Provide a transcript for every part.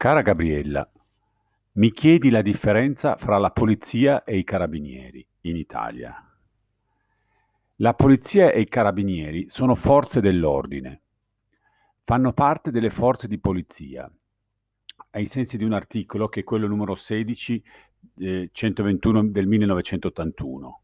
Cara Gabriella, mi chiedi la differenza fra la polizia e i carabinieri in Italia. La polizia e i carabinieri sono forze dell'ordine. Fanno parte delle forze di polizia, ai sensi di un articolo che è quello numero 16 eh, 121 del 1981.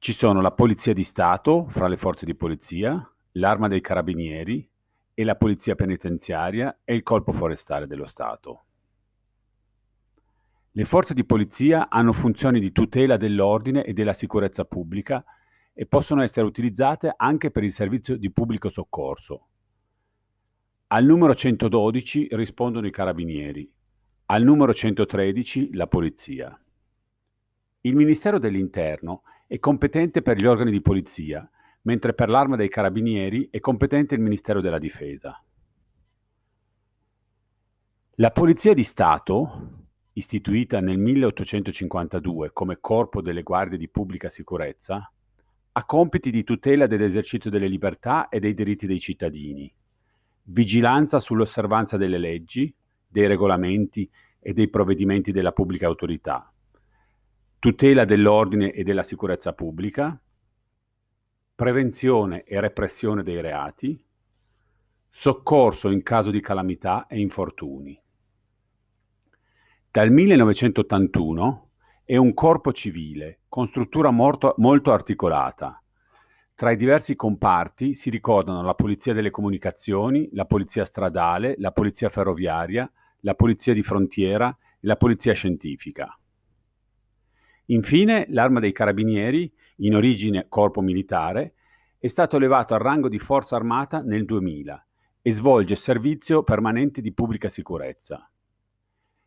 Ci sono la Polizia di Stato fra le forze di polizia, l'Arma dei Carabinieri, e la Polizia Penitenziaria e il Corpo Forestale dello Stato. Le forze di polizia hanno funzioni di tutela dell'ordine e della sicurezza pubblica e possono essere utilizzate anche per il servizio di pubblico soccorso. Al numero 112 rispondono i carabinieri, al numero 113 la polizia. Il Ministero dell'Interno è competente per gli organi di polizia mentre per l'Arma dei Carabinieri è competente il Ministero della Difesa. La Polizia di Stato, istituita nel 1852 come corpo delle guardie di pubblica sicurezza, ha compiti di tutela dell'esercizio delle libertà e dei diritti dei cittadini, vigilanza sull'osservanza delle leggi, dei regolamenti e dei provvedimenti della pubblica autorità, tutela dell'ordine e della sicurezza pubblica, prevenzione e repressione dei reati, soccorso in caso di calamità e infortuni. Dal 1981 è un corpo civile con struttura molto, molto articolata. Tra i diversi comparti si ricordano la Polizia delle Comunicazioni, la Polizia Stradale, la Polizia Ferroviaria, la Polizia di Frontiera e la Polizia Scientifica. Infine, l'Arma dei Carabinieri in origine corpo militare, è stato elevato al rango di forza armata nel 2000 e svolge servizio permanente di pubblica sicurezza.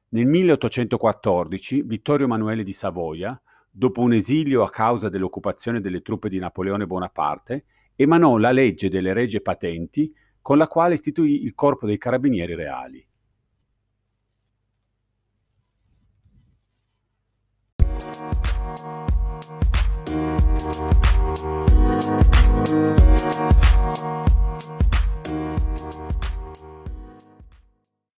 Nel 1814 Vittorio Emanuele di Savoia, dopo un esilio a causa dell'occupazione delle truppe di Napoleone Bonaparte, emanò la legge delle regie patenti con la quale istituì il Corpo dei Carabinieri Reali. Thank you.